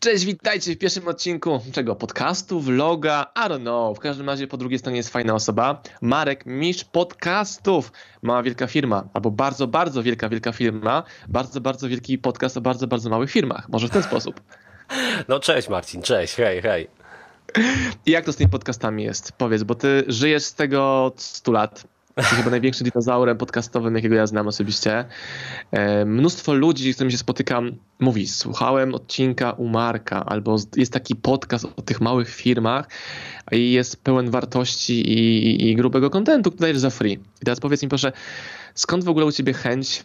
Cześć, witajcie w pierwszym odcinku czego? Podcastu, vloga, I don't know. W każdym razie po drugiej stronie jest fajna osoba. Marek, mistrz podcastów. Mała wielka firma, albo bardzo, bardzo wielka, wielka firma. Bardzo, bardzo wielki podcast o bardzo, bardzo małych firmach. Może w ten sposób. No cześć Marcin, cześć, hej, hej. I jak to z tymi podcastami jest? Powiedz, bo ty żyjesz z tego od 100 lat. Chyba największym dinozaurem podcastowym, jakiego ja znam osobiście. E, mnóstwo ludzi, z którymi się spotykam, mówi, słuchałem odcinka u Marka, albo jest taki podcast o tych małych firmach i jest pełen wartości i, i grubego kontentu, który dajesz za free. I teraz powiedz mi proszę, skąd w ogóle u ciebie chęć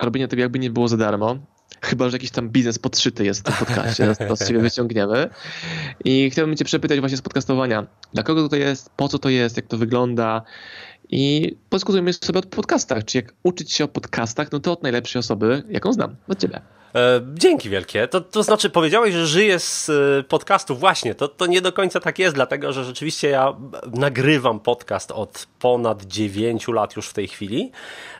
robienia tego jakby nie było za darmo? Chyba, że jakiś tam biznes podszyty jest w tym podcaście, to z ciebie wyciągniemy. I chciałbym cię przepytać właśnie z podcastowania. Dla kogo to jest, po co to jest, jak to wygląda, i podyskutujmy sobie o podcastach. Czy jak uczyć się o podcastach, no to od najlepszej osoby, jaką znam, od ciebie. E, dzięki wielkie. To, to znaczy, powiedziałeś, że żyję z e, podcastu. Właśnie, to, to nie do końca tak jest, dlatego że rzeczywiście ja nagrywam podcast od ponad 9 lat już w tej chwili.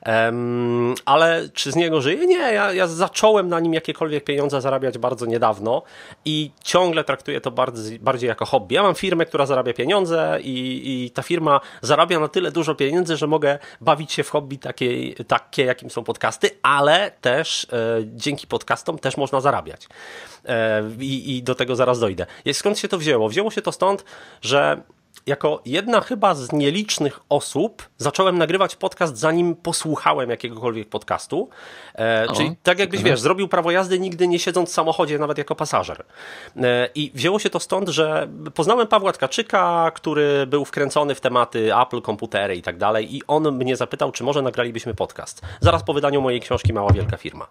Um, ale czy z niego żyję? Nie, ja, ja zacząłem na nim jakiekolwiek pieniądze zarabiać bardzo niedawno i ciągle traktuję to bardziej, bardziej jako hobby. Ja mam firmę, która zarabia pieniądze i, i ta firma zarabia na tyle dużo pieniędzy, że mogę bawić się w hobby takie, takie jakim są podcasty, ale też e, dzięki podcastom podcastom też można zarabiać. E, I, I, do tego zaraz dojdę. Skąd się to wzięło? Wzięło się to stąd, że jako jedna chyba z nielicznych osób zacząłem nagrywać podcast, zanim posłuchałem jakiegokolwiek podcastu. E, o, czyli tak jakbyś, wiesz, zrobił prawo jazdy nigdy nie siedząc w samochodzie, nawet jako pasażer. E, I wzięło się to stąd, że poznałem Pawła Tkaczyka, który był wkręcony w tematy Apple, komputery i tak dalej i on mnie zapytał, czy może nagralibyśmy podcast. Zaraz po wydaniu mojej książki Mała Wielka Firma.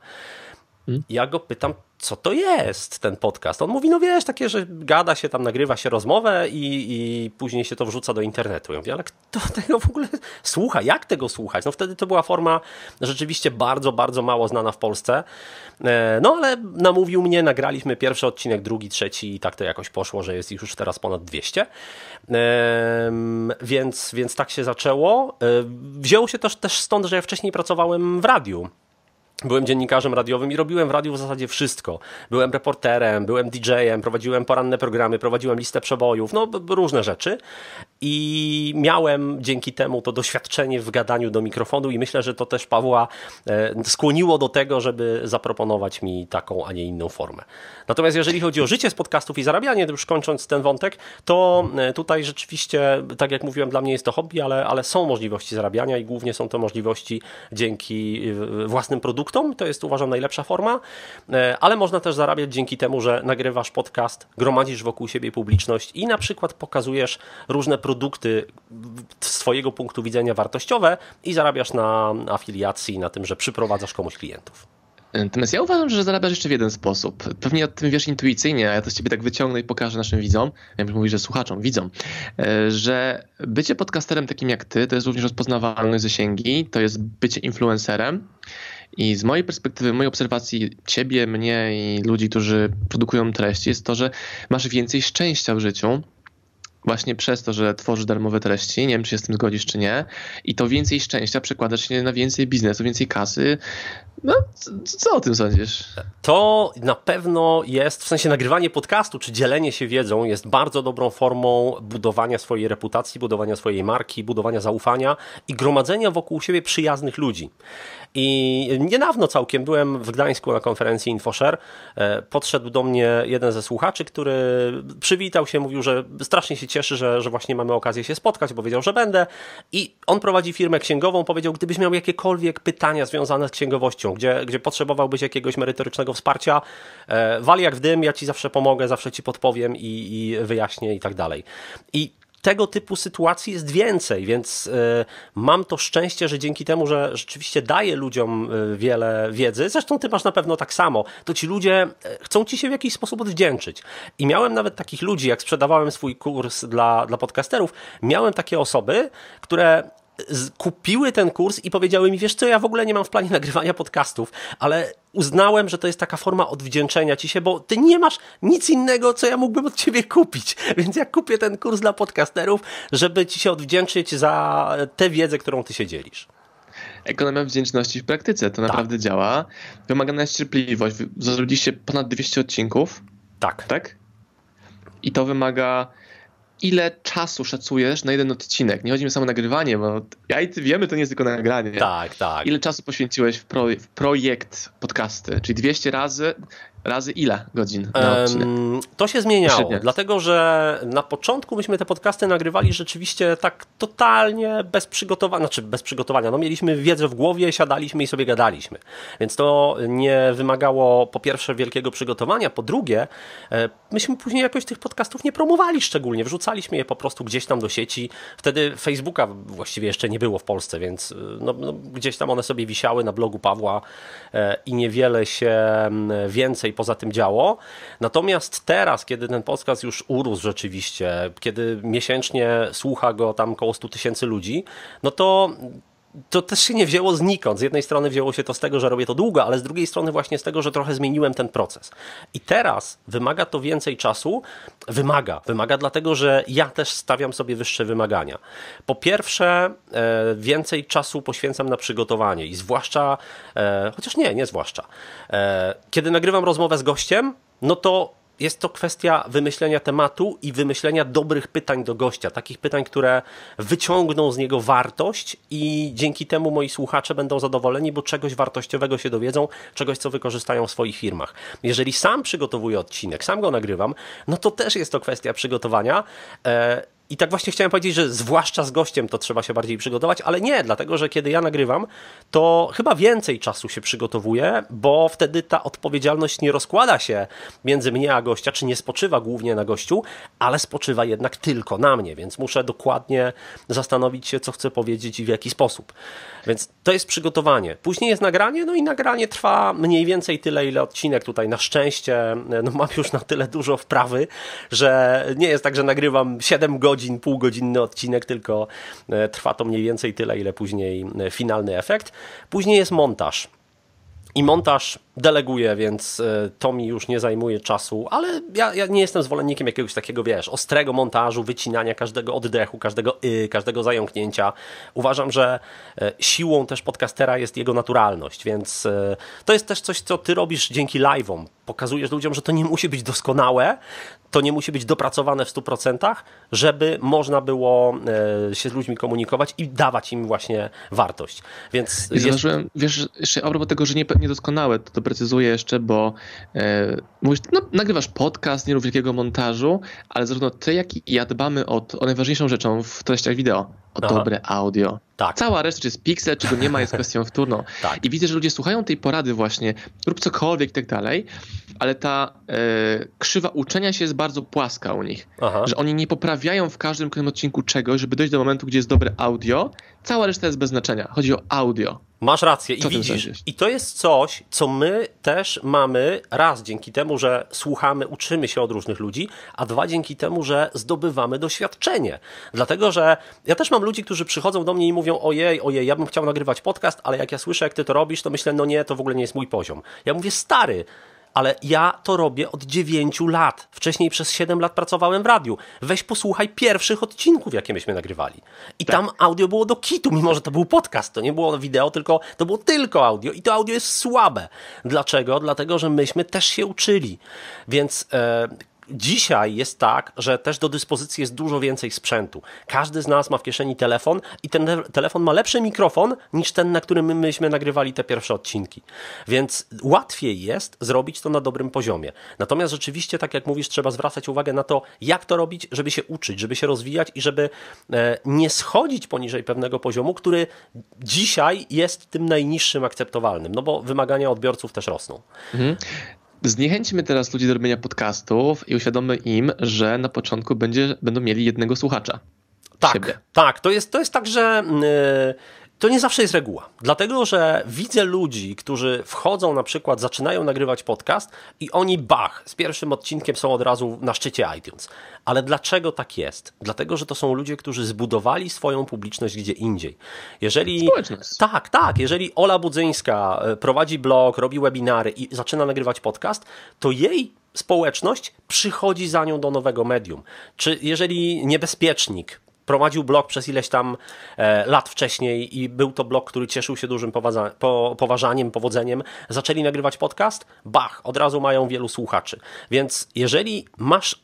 Hmm? Ja go pytam, co to jest ten podcast? On mówi, no wiesz, takie, że gada się tam, nagrywa się rozmowę i, i później się to wrzuca do internetu. Ja mówię, ale kto tego w ogóle słucha? Jak tego słuchać? No wtedy to była forma rzeczywiście bardzo, bardzo mało znana w Polsce. E, no ale namówił mnie, nagraliśmy pierwszy odcinek, drugi, trzeci i tak to jakoś poszło, że jest ich już teraz ponad 200. Więc, więc tak się zaczęło. E, wzięło się też, też stąd, że ja wcześniej pracowałem w radiu. Byłem dziennikarzem radiowym i robiłem w radiu w zasadzie wszystko. Byłem reporterem, byłem DJ-em, prowadziłem poranne programy, prowadziłem listę przebojów, no różne rzeczy. I miałem dzięki temu to doświadczenie w gadaniu do mikrofonu i myślę, że to też Pawła e, skłoniło do tego, żeby zaproponować mi taką, a nie inną formę. Natomiast jeżeli chodzi o życie z podcastów i zarabianie, już kończąc ten wątek, to e, tutaj rzeczywiście, tak jak mówiłem, dla mnie jest to hobby, ale, ale są możliwości zarabiania i głównie są to możliwości dzięki własnym produktom, produktom, to jest uważam najlepsza forma, e, ale można też zarabiać dzięki temu, że nagrywasz podcast, gromadzisz wokół siebie publiczność i na przykład pokazujesz różne produkty z swojego punktu widzenia wartościowe i zarabiasz na afiliacji, na tym, że przyprowadzasz komuś klientów. Natomiast ja uważam, że zarabiasz jeszcze w jeden sposób. Pewnie o tym wiesz intuicyjnie, a ja to z ciebie tak wyciągnę i pokażę naszym widzom, ja bym mówił, że słuchaczom, widzom, e, że bycie podcasterem takim jak ty, to jest również rozpoznawalność zasięgi, to jest bycie influencerem i z mojej perspektywy, mojej obserwacji ciebie, mnie i ludzi, którzy produkują treści, jest to, że masz więcej szczęścia w życiu, właśnie przez to, że tworzysz darmowe treści, nie wiem, czy się z tym zgodzisz, czy nie, i to więcej szczęścia przekłada się na więcej biznesu, więcej kasy. No, co o tym sądzisz? To na pewno jest, w sensie nagrywanie podcastu, czy dzielenie się wiedzą jest bardzo dobrą formą budowania swojej reputacji, budowania swojej marki, budowania zaufania i gromadzenia wokół siebie przyjaznych ludzi. I niedawno całkiem byłem w Gdańsku na konferencji InfoShare. Podszedł do mnie jeden ze słuchaczy, który przywitał się, mówił, że strasznie się cieszy, że, że właśnie mamy okazję się spotkać, bo wiedział, że będę. I on prowadzi firmę księgową. Powiedział, gdybyś miał jakiekolwiek pytania związane z księgowością, gdzie, gdzie potrzebowałbyś jakiegoś merytorycznego wsparcia, e, wali jak w dym, ja ci zawsze pomogę, zawsze ci podpowiem i, i wyjaśnię i tak dalej. I tego typu sytuacji jest więcej, więc y, mam to szczęście, że dzięki temu, że rzeczywiście daję ludziom y, wiele wiedzy, zresztą ty masz na pewno tak samo, to ci ludzie y, chcą ci się w jakiś sposób odwdzięczyć. I miałem nawet takich ludzi, jak sprzedawałem swój kurs dla, dla podcasterów, miałem takie osoby, które kupiły ten kurs i powiedziały mi, wiesz co, ja w ogóle nie mam w planie nagrywania podcastów, ale uznałem, że to jest taka forma odwdzięczenia ci się, bo ty nie masz nic innego, co ja mógłbym od ciebie kupić. Więc ja kupię ten kurs dla podcasterów, żeby ci się odwdzięczyć za tę wiedzę, którą ty się dzielisz. Ekonomia wdzięczności w praktyce, to tak. naprawdę działa. Wymagana jest cierpliwość. Zrobiliście ponad 200 odcinków. Tak. Tak? I to wymaga ile czasu szacujesz na jeden odcinek? Nie chodzi mi samo o nagrywanie, bo ja i ty wiemy, to nie jest tylko nagranie. Tak, tak. Ile czasu poświęciłeś w, pro, w projekt podcasty? Czyli 200 razy Razy ile godzin na odcinek? To się zmieniało, dlatego że na początku myśmy te podcasty nagrywali rzeczywiście tak totalnie bez przygotowania, znaczy bez przygotowania. No mieliśmy wiedzę w głowie, siadaliśmy i sobie gadaliśmy. Więc to nie wymagało po pierwsze wielkiego przygotowania, po drugie e, myśmy później jakoś tych podcastów nie promowali szczególnie, wrzucaliśmy je po prostu gdzieś tam do sieci. Wtedy Facebooka właściwie jeszcze nie było w Polsce, więc e, no, no, gdzieś tam one sobie wisiały na blogu Pawła e, i niewiele się więcej więcej poza tym działo. Natomiast teraz, kiedy ten podcast już urósł rzeczywiście, kiedy miesięcznie słucha go tam około 100 tysięcy ludzi, no to to też się nie wzięło znikąd. Z jednej strony wzięło się to z tego, że robię to długo, ale z drugiej strony właśnie z tego, że trochę zmieniłem ten proces. I teraz wymaga to więcej czasu. Wymaga. Wymaga dlatego, że ja też stawiam sobie wyższe wymagania. Po pierwsze, e, więcej czasu poświęcam na przygotowanie i zwłaszcza, e, chociaż nie, nie zwłaszcza. E, kiedy nagrywam rozmowę z gościem, no to jest to kwestia wymyślenia tematu i wymyślenia dobrych pytań do gościa, takich pytań, które wyciągną z niego wartość i dzięki temu moi słuchacze będą zadowoleni, bo czegoś wartościowego się dowiedzą, czegoś, co wykorzystają w swoich firmach. Jeżeli sam przygotowuję odcinek, sam go nagrywam, no to też jest to kwestia przygotowania. E, i tak właśnie chciałem powiedzieć, że zwłaszcza z gościem to trzeba się bardziej przygotować, ale nie, dlatego że kiedy ja nagrywam, to chyba więcej czasu się przygotowuję, bo wtedy ta odpowiedzialność nie rozkłada się między mnie a gościa, czy nie spoczywa głównie na gościu, ale spoczywa jednak tylko na mnie, więc muszę dokładnie zastanowić się, co chcę powiedzieć i w jaki sposób. Więc to jest przygotowanie. Później jest nagranie, no i nagranie trwa mniej więcej tyle, ile odcinek tutaj. Na szczęście no mam już na tyle dużo wprawy, że nie jest tak, że nagrywam 7 godzin, półgodzinny odcinek, tylko e, trwa to mniej więcej tyle, ile później e, finalny efekt. Później jest montaż. I montaż deleguję, więc e, to mi już nie zajmuje czasu, ale ja, ja, nie jestem zwolennikiem jakiegoś takiego, wiesz, ostrego montażu, wycinania każdego oddechu, każdego y, każdego zająknięcia. Uważam, że e, siłą też podcastera jest jego naturalność, więc e, to jest też coś, co ty robisz dzięki live'om. Pokazujesz ludziom, że to nie musi być doskonałe, to nie musi być dopracowane w 100%, żeby można było się z ludźmi komunikować i dawać im właśnie wartość. Więc I jest... wiesz, jeszcze a propos tego, że nie, niedoskonałe, to doprecyzuję jeszcze, bo e, mówisz, no, nagrywasz podcast, nie rób wielkiego montażu, ale zarówno ty, jak i ja dbamy o, o najważniejszą rzeczą w treściach wideo, o Aha. dobre audio. Tak. Cała reszta, czy jest pixel, czy go nie ma, jest kwestią wtórną. tak. I widzę, że ludzie słuchają tej porady właśnie, rób cokolwiek i tak dalej, ale ta e, krzywa uczenia się jest bardzo płaska u nich. Aha. Że oni nie poprawiają w każdym kolejnym odcinku czegoś, żeby dojść do momentu, gdzie jest dobre audio. Cała reszta jest bez znaczenia. Chodzi o audio. Masz rację i widzisz, i to jest coś, co my też mamy raz dzięki temu, że słuchamy, uczymy się od różnych ludzi, a dwa dzięki temu, że zdobywamy doświadczenie. Dlatego, że ja też mam ludzi, którzy przychodzą do mnie i mówią: Ojej, ojej, ja bym chciał nagrywać podcast, ale jak ja słyszę, jak ty to robisz, to myślę: No nie, to w ogóle nie jest mój poziom. Ja mówię: Stary, ale ja to robię od 9 lat. Wcześniej przez 7 lat pracowałem w radiu. Weź posłuchaj pierwszych odcinków, jakie myśmy nagrywali. I tak. tam audio było do kitu, mimo że to był podcast. To nie było wideo, tylko to było tylko audio. I to audio jest słabe. Dlaczego? Dlatego, że myśmy też się uczyli. Więc e, Dzisiaj jest tak, że też do dyspozycji jest dużo więcej sprzętu. Każdy z nas ma w kieszeni telefon i ten telefon ma lepszy mikrofon niż ten, na którym my myśmy nagrywali te pierwsze odcinki. Więc łatwiej jest zrobić to na dobrym poziomie. Natomiast rzeczywiście, tak jak mówisz, trzeba zwracać uwagę na to, jak to robić, żeby się uczyć, żeby się rozwijać i żeby e, nie schodzić poniżej pewnego poziomu, który dzisiaj jest tym najniższym akceptowalnym, no bo wymagania odbiorców też rosną. Mhm. Zniechęćmy teraz ludzi do robienia podcastów i uświadommy im, że na początku będzie, będą mieli jednego słuchacza. Tak, siebie. tak. To jest, to jest tak, że. Yy to nie zawsze jest reguła. Dlatego, że widzę ludzi, którzy wchodzą na przykład, zaczynają nagrywać podcast i oni bach, z pierwszym odcinkiem są od razu na szczycie iTunes. Ale dlaczego tak jest? Dlatego, że to są ludzie, którzy zbudowali swoją publiczność gdzie indziej. Jeżeli. Społeczność. Tak, tak. Jeżeli Ola Budzyńska e, prowadzi blog, robi webinary i zaczyna nagrywać podcast, to jej społeczność przychodzi za nią do nowego medium. Czy jeżeli niebezpiecznik prowadził blog przez ileś tam e, lat wcześniej i był to blog, który cieszył się dużym po, poważaniem, powodzeniem, zaczęli nagrywać podcast, bach, od razu mają wielu słuchaczy. Więc jeżeli masz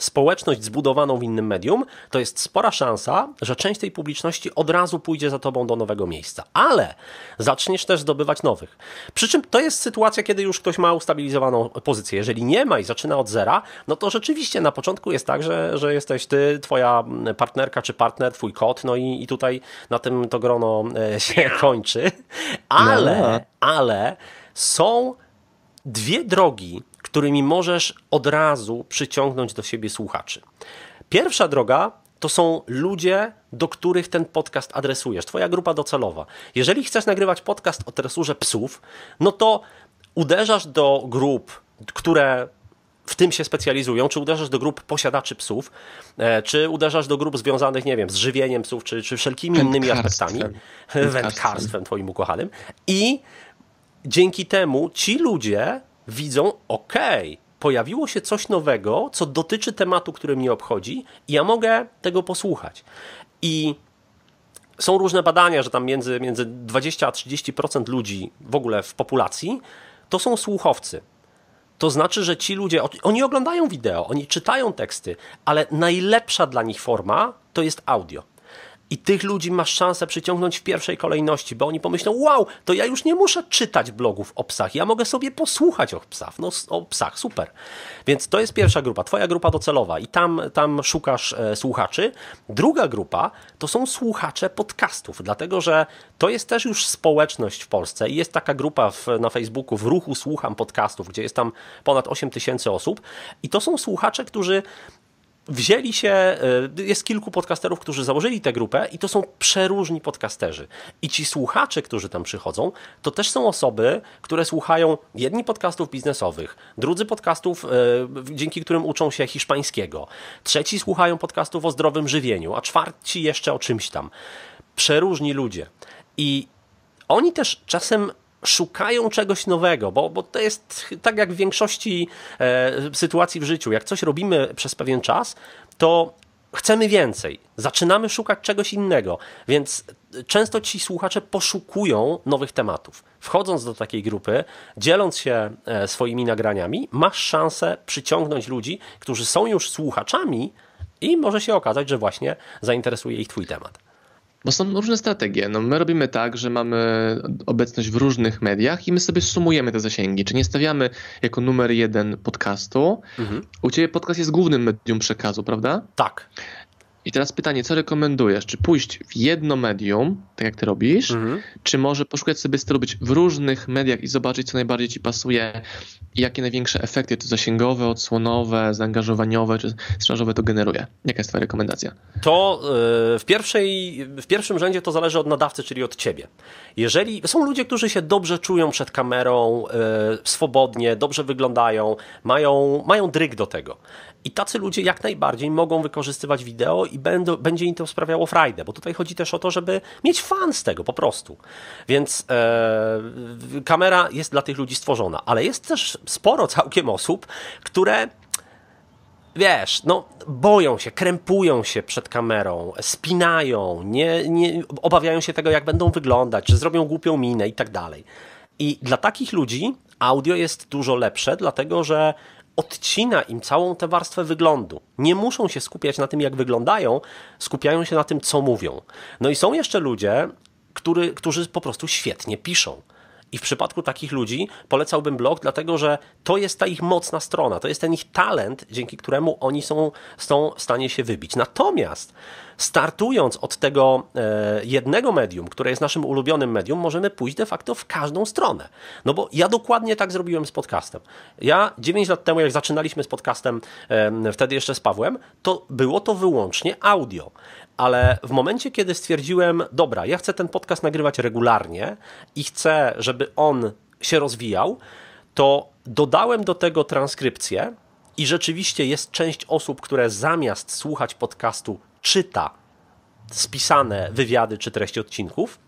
społeczność zbudowaną w innym medium, to jest spora szansa, że część tej publiczności od razu pójdzie za tobą do nowego miejsca. Ale zaczniesz też zdobywać nowych. Przy czym to jest sytuacja, kiedy już ktoś ma ustabilizowaną pozycję. Jeżeli nie ma i zaczyna od zera, no to rzeczywiście na początku jest tak, że, że jesteś ty, twoja partnerka czy partner, twój kot, no i, i tutaj na tym to grono e, się kończy. Ale, no. ale są dwie drogi, którymi możesz od razu przyciągnąć do siebie słuchaczy. Pierwsza droga to są ludzie, do których ten podcast adresujesz, twoja grupa docelowa. Jeżeli chcesz nagrywać podcast o tresurze psów, no to uderzasz do grup, które w tym się specjalizują, czy uderzasz do grup posiadaczy psów, e, czy uderzasz do grup związanych, nie wiem, z żywieniem psów, czy, czy wszelkimi innymi aspektami, wędkarstwem twoim ukochanym. I dzięki temu ci ludzie widzą, ok, pojawiło się coś nowego, co dotyczy tematu, który mnie obchodzi, i ja mogę tego posłuchać. I są różne badania, że tam między, między 20 a 30% ludzi w ogóle w populacji to są słuchowcy. To znaczy, że ci ludzie, oni oglądają wideo, oni czytają teksty, ale najlepsza dla nich forma to jest audio. I tych ludzi masz szansę przyciągnąć w pierwszej kolejności, bo oni pomyślą, wow, to ja już nie muszę czytać blogów o psach, ja mogę sobie posłuchać o psach, no o psach, super. Więc to jest pierwsza grupa, twoja grupa docelowa i tam, tam szukasz e, słuchaczy. Druga grupa to są słuchacze podcastów, dlatego że to jest też już społeczność w Polsce i jest taka grupa w, na Facebooku w ruchu Słucham Podcastów, gdzie jest tam ponad 8 tysięcy osób i to są słuchacze, którzy wzięli się, e, jest kilku podcasterów, którzy założyli tę grupę i to są przeróżni podcasterzy. I ci słuchacze, którzy tam przychodzą, to też są osoby, które słuchają jedni podcastów biznesowych, drudzy podcastów, e, dzięki którym uczą się hiszpańskiego, trzeci słuchają podcastów o zdrowym żywieniu, a czwarci jeszcze o czymś tam. Przeróżni ludzie. I oni też czasem szukają czegoś nowego, bo, bo to jest tak jak w większości e, sytuacji w życiu. Jak coś robimy przez pewien czas, to chcemy więcej, zaczynamy szukać czegoś innego, więc często ci słuchacze poszukują nowych tematów. Wchodząc do takiej grupy, dzieląc się e, swoimi nagraniami, masz szansę przyciągnąć ludzi, którzy są już słuchaczami i może się okazać, że właśnie zainteresuje ich Twój temat. Bo są różne strategie. No my robimy tak, że mamy obecność w różnych mediach i my sobie sumujemy te zasięgi. Czy nie stawiamy jako numer jeden podcastu? Mhm. U ciebie podcast jest głównym medium przekazu, prawda? Tak. I teraz pytanie, co rekomendujesz? Czy pójść w jedno medium, tak jak ty robisz, mhm. czy może poszukać sobie stylu być w różnych mediach i zobaczyć, co najbardziej ci pasuje jakie największe efekty to zasięgowe, odsłonowe, zaangażowaniowe czy sprzedażowe to generuje? Jaka jest twoja rekomendacja? To yy, w, pierwszej, w pierwszym rzędzie to zależy od nadawcy, czyli od ciebie. Jeżeli są ludzie, którzy się dobrze czują przed kamerą, yy, swobodnie, dobrze wyglądają, mają, mają dryg do tego. I tacy ludzie jak najbardziej mogą wykorzystywać wideo i będą, będzie im to sprawiało frajdę, bo tutaj chodzi też o to, żeby mieć fan z tego po prostu. Więc e, kamera jest dla tych ludzi stworzona, ale jest też sporo całkiem osób, które wiesz, no boją się, krępują się przed kamerą, spinają, nie, nie, obawiają się tego, jak będą wyglądać, czy zrobią głupią minę i tak dalej. I dla takich ludzi audio jest dużo lepsze, dlatego że odcina im całą tę warstwę wyglądu. Nie muszą się skupiać na tym, jak wyglądają, skupiają się na tym, co mówią. No i są jeszcze ludzie, który, którzy po prostu świetnie piszą. I w przypadku takich ludzi polecałbym blog, dlatego że to jest ta ich mocna strona, to jest ten ich talent, dzięki któremu oni są, są w stanie się wybić. Natomiast startując od tego e, jednego medium, które jest naszym ulubionym medium, możemy pójść de facto w każdą stronę. No bo ja dokładnie tak zrobiłem z podcastem. Ja 9 lat temu, jak zaczynaliśmy z podcastem, wtedy jeszcze z Pawłem, to było to wyłącznie audio ale w momencie, kiedy stwierdziłem, dobra, ja chcę ten podcast nagrywać regularnie i chcę, żeby on się rozwijał, to dodałem do tego transkrypcję i rzeczywiście jest część osób, które zamiast słuchać podcastu czyta spisane wywiady czy treści odcinków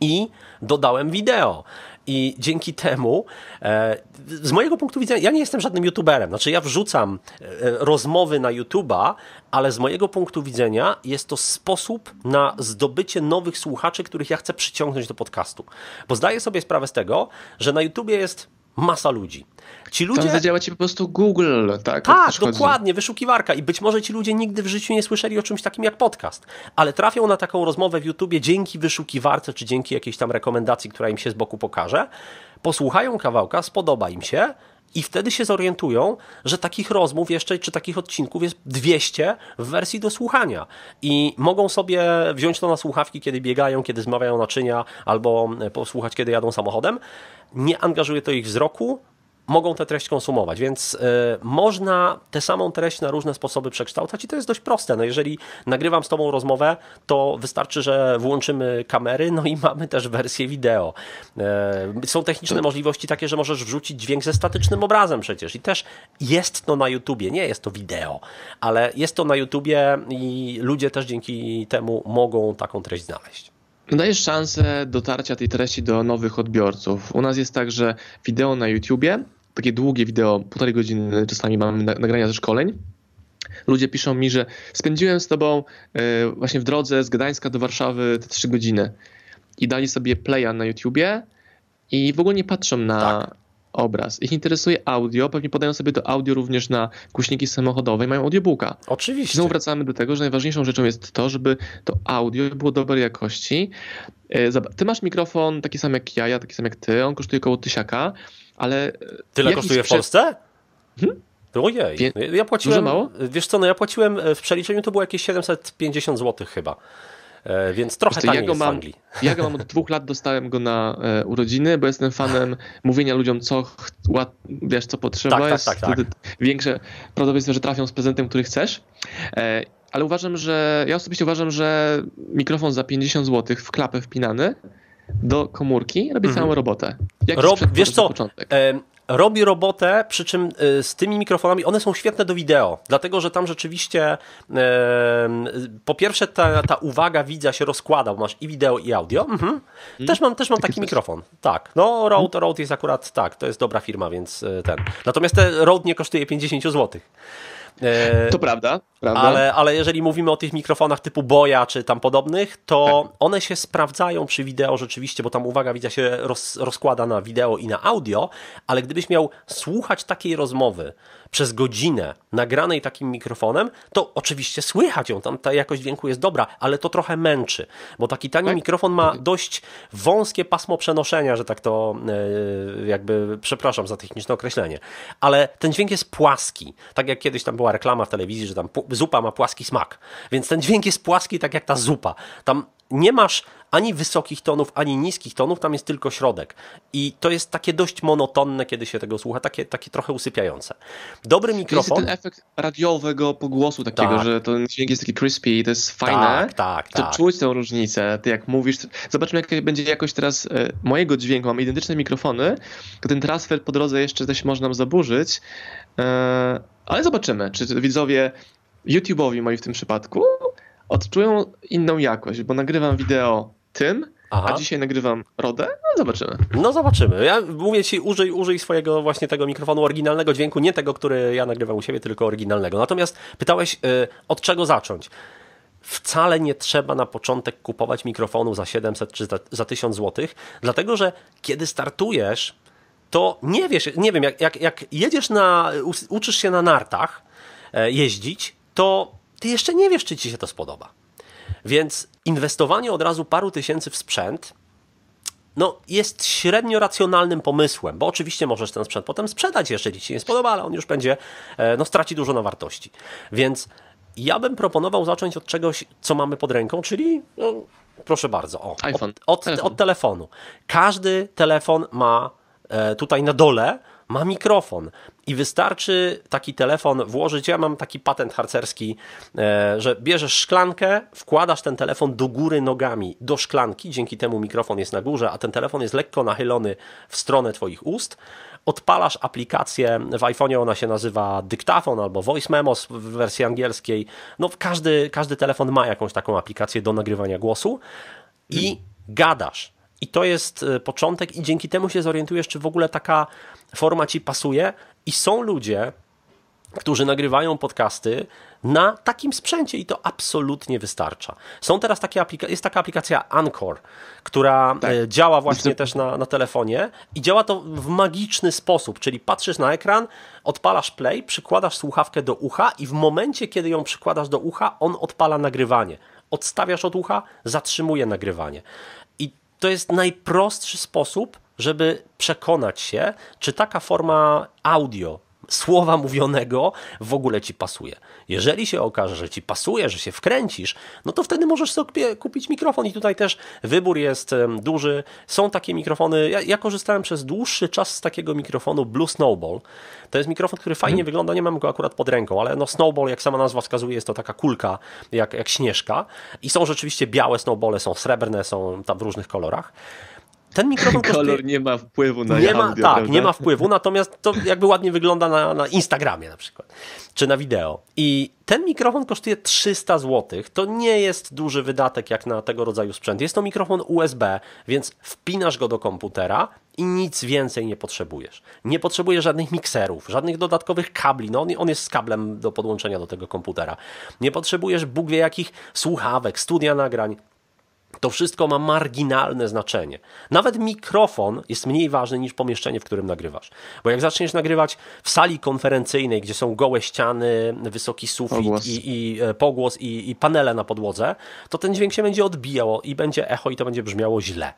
i dodałem wideo. I dzięki temu, e, z mojego punktu widzenia, ja nie jestem żadnym youtuberem. Znaczy, ja wrzucam e, rozmowy na YouTube'a, ale z mojego punktu widzenia jest to sposób na zdobycie nowych słuchaczy, których ja chcę przyciągnąć do podcastu. Bo zdaję sobie sprawę z tego, że na YouTubie jest masa ludzi. Ci ludzie... Tam zadziała ci po prostu Google, tak? Tak, dokładnie, wyszukiwarka. I być może ci ludzie nigdy w życiu nie słyszeli o czymś takim jak podcast, ale trafią na taką rozmowę w YouTubie dzięki wyszukiwarce, czy dzięki jakiejś tam rekomendacji, która im się z boku pokaże, posłuchają kawałka, spodoba im się i wtedy się zorientują, że takich rozmów jeszcze, czy takich odcinków jest 200 w wersji do słuchania. I mogą sobie wziąć to na słuchawki, kiedy biegają, kiedy zmawiają naczynia, albo posłuchać, kiedy jadą samochodem. Nie angażuje to ich wzroku, mogą tę treść konsumować, więc y, można tę samą treść na różne sposoby przekształcać i to jest dość proste. No jeżeli nagrywam z Tobą rozmowę, to wystarczy, że włączymy kamery, no i mamy też wersję wideo. Y, są techniczne możliwości takie, że możesz wrzucić dźwięk ze statycznym obrazem przecież i też jest to na YouTubie, nie jest to wideo, ale jest to na YouTubie i ludzie też dzięki temu mogą taką treść znaleźć. Dajesz szansę dotarcia tej treści do nowych odbiorców. U nas jest tak, że wideo na YouTubie takie długie wideo, półtorej godziny czasami mamy nagrania ze szkoleń. Ludzie piszą mi, że spędziłem z tobą e, właśnie w drodze z Gdańska do Warszawy te trzy godziny i dali sobie playa na YouTubie i w ogóle nie patrzą na tak. obraz. Ich interesuje audio, pewnie podają sobie to audio również na głośniki samochodowe i mają audiobooka. Oczywiście. Znowu wracamy do tego, że najważniejszą rzeczą jest to, żeby to audio było dobrej jakości. E, ty masz mikrofon taki sam jak ja, ja taki sam jak ty, on kosztuje około tysiaka ale... Tyle kosztuje w Polsce? Hmm? Ojej, Wie... ja płaciłem, mało? wiesz co, no ja płaciłem e, w przeliczeniu to było jakieś 750 zł chyba. E, więc trochę taniej ja go mam, Ja go mam od dwóch lat, dostałem go na e, urodziny, bo jestem fanem mówienia ludziom, co wiesz, co potrzeba. Tak, tak, tak, tak. Większe prawdopodobieństwo, że trafią z prezentem, który chcesz. E, ale uważam, że ja osobiście uważam, że mikrofon za 50 zł w klapę wpinany do komórki robi mhm. całą robotę. Jak Rob, wiesz co, e, robi robotę, przy czym e, z tymi mikrofonami, one są świetne do wideo, dlatego, że tam rzeczywiście e, po pierwsze ta, ta uwaga widza się rozkłada, bo masz i wideo i audio. Mhm. mhm. Też mam, też mam taki mikrofon. Tak, no Rode. Rode jest akurat, tak, to jest dobra firma, więc e, ten. Natomiast ten Rode nie kosztuje 50 zł. E, to prawda, prawda. Ale, ale jeżeli mówimy o tych mikrofonach typu Boya czy tam podobnych, to tak. one się sprawdzają przy wideo rzeczywiście, bo tam uwaga widza się roz, rozkłada na wideo i na audio, ale gdybyś miał słuchać takiej rozmowy przez godzinę nagranej takim mikrofonem, to oczywiście słychać ją, tam ta jakość dźwięku jest dobra, ale to trochę męczy, bo taki tani tak? mikrofon ma dość wąskie pasmo przenoszenia, że tak to e, jakby, przepraszam za techniczne określenie, ale ten dźwięk jest płaski, tak jak kiedyś tam była reklama w telewizji, że tam zupa ma płaski smak, więc ten dźwięk jest płaski tak jak ta zupa, tam nie masz ani wysokich tonów, ani niskich tonów, tam jest tylko środek. I to jest takie dość monotonne, kiedy się tego słucha, takie, takie trochę usypiające. Dobry mikrofon. Jest ten efekt radiowego pogłosu takiego, tak. że ten dźwięk jest taki crispy i to jest fajne. Tak, tak, to tak. czuć tę różnicę. Ty jak mówisz, zobaczmy jak będzie jakość teraz e, mojego dźwięku. Mam identyczne mikrofony, to ten transfer po drodze jeszcze też można nam zaburzyć. E, ale zobaczymy, czy widzowie YouTube'owi moi w tym przypadku odczują inną jakość, bo nagrywam wideo tym, Aha. a dzisiaj nagrywam Rodę, no zobaczymy. No zobaczymy. Ja mówię ci, użyj, użyj swojego właśnie tego mikrofonu oryginalnego dźwięku, nie tego, który ja nagrywam u siebie, tylko oryginalnego. Natomiast pytałeś, y, od czego zacząć? Wcale nie trzeba na początek kupować mikrofonu za 700 czy za, za 1000 zł, dlatego że kiedy startujesz, to nie wiesz, nie wiem, jak, jak, jak jedziesz na, uczysz się na nartach e, jeździć, to ty jeszcze nie wiesz, czy ci się to spodoba. Więc inwestowanie od razu paru tysięcy w sprzęt no, jest średnio racjonalnym pomysłem, bo oczywiście możesz ten sprzęt potem sprzedać, jeżeli ci się nie spodoba, ale on już będzie, e, no, straci dużo na wartości. Więc Ja bym proponował zacząć od czegoś, co mamy pod ręką, czyli no, proszę bardzo, o, iPhone. Od, od, telefon. od telefonu. Każdy telefon ma e, tutaj na dole ma mikrofon i wystarczy taki telefon włożyć. Ja mam taki patent harcerski, e, że bierzesz szklankę, wkładasz ten telefon do góry nogami do szklanki, dzięki temu mikrofon jest na górze, a ten telefon jest lekko nachylony w stronę Twoich ust. Odpalasz aplikację, w iPhone'ie ona się nazywa dyktafon albo voice memos w wersji angielskiej. No, każdy, każdy telefon ma jakąś taką aplikację do nagrywania głosu i gadasz i to jest e, początek, i dzięki temu się zorientujesz, czy w ogóle taka forma ci pasuje. I są ludzie, którzy nagrywają podcasty na takim sprzęcie i to absolutnie wystarcza. Są teraz takie aplika- jest taka aplikacja Anchor, która tak. E, działa właśnie też na, na telefonie i działa to w magiczny sposób, czyli patrzysz na ekran, odpalasz play, przykładasz słuchawkę do ucha i w momencie, kiedy ją przykładasz do ucha, on odpala nagrywanie. Odstawiasz od ucha, zatrzymuje nagrywanie to jest najprostszy sposób, żeby przekonać się, czy taka forma audio, słowa mówionego w ogóle ci pasuje. Jeżeli się okaże, że ci pasuje, że się wkręcisz, no to wtedy możesz sobie kupić mikrofon i tutaj też wybór jest duży. Są takie mikrofony, ja, ja korzystałem przez dłuższy czas z takiego mikrofonu Blue Snowball. To jest mikrofon, który fajnie hmm. wygląda, nie mam go akurat pod ręką, ale no Snowball, jak sama nazwa wskazuje, jest to taka kulka, jak, jak śnieżka. I są rzeczywiście białe snowbole, są srebrne, są tam w różnych kolorach ten mikrofon Kolor kosztuje... nie ma wpływu na nie ma, Tak, prawda? nie ma wpływu, natomiast to jakby ładnie wygląda na, na Instagramie na przykład, czy na wideo. I ten mikrofon kosztuje 300 zł. To nie jest duży wydatek jak na tego rodzaju sprzęt. Jest to mikrofon USB, więc wpinasz go do komputera i nic więcej nie potrzebujesz. Nie potrzebujesz żadnych mikserów, żadnych dodatkowych kabli. No on, on jest z kablem do podłączenia do tego komputera. Nie potrzebujesz Bóg wie jakich słuchawek, studia nagrań. To wszystko ma marginalne znaczenie. Nawet mikrofon jest mniej ważny niż pomieszczenie, w którym nagrywasz. Bo jak zaczniesz nagrywać w sali konferencyjnej, gdzie są gołe ściany, wysoki sufit pogłos. i, i e, pogłos i, i panele na podłodze, to ten dźwięk się będzie odbijał i będzie echo i to będzie brzmiało źle.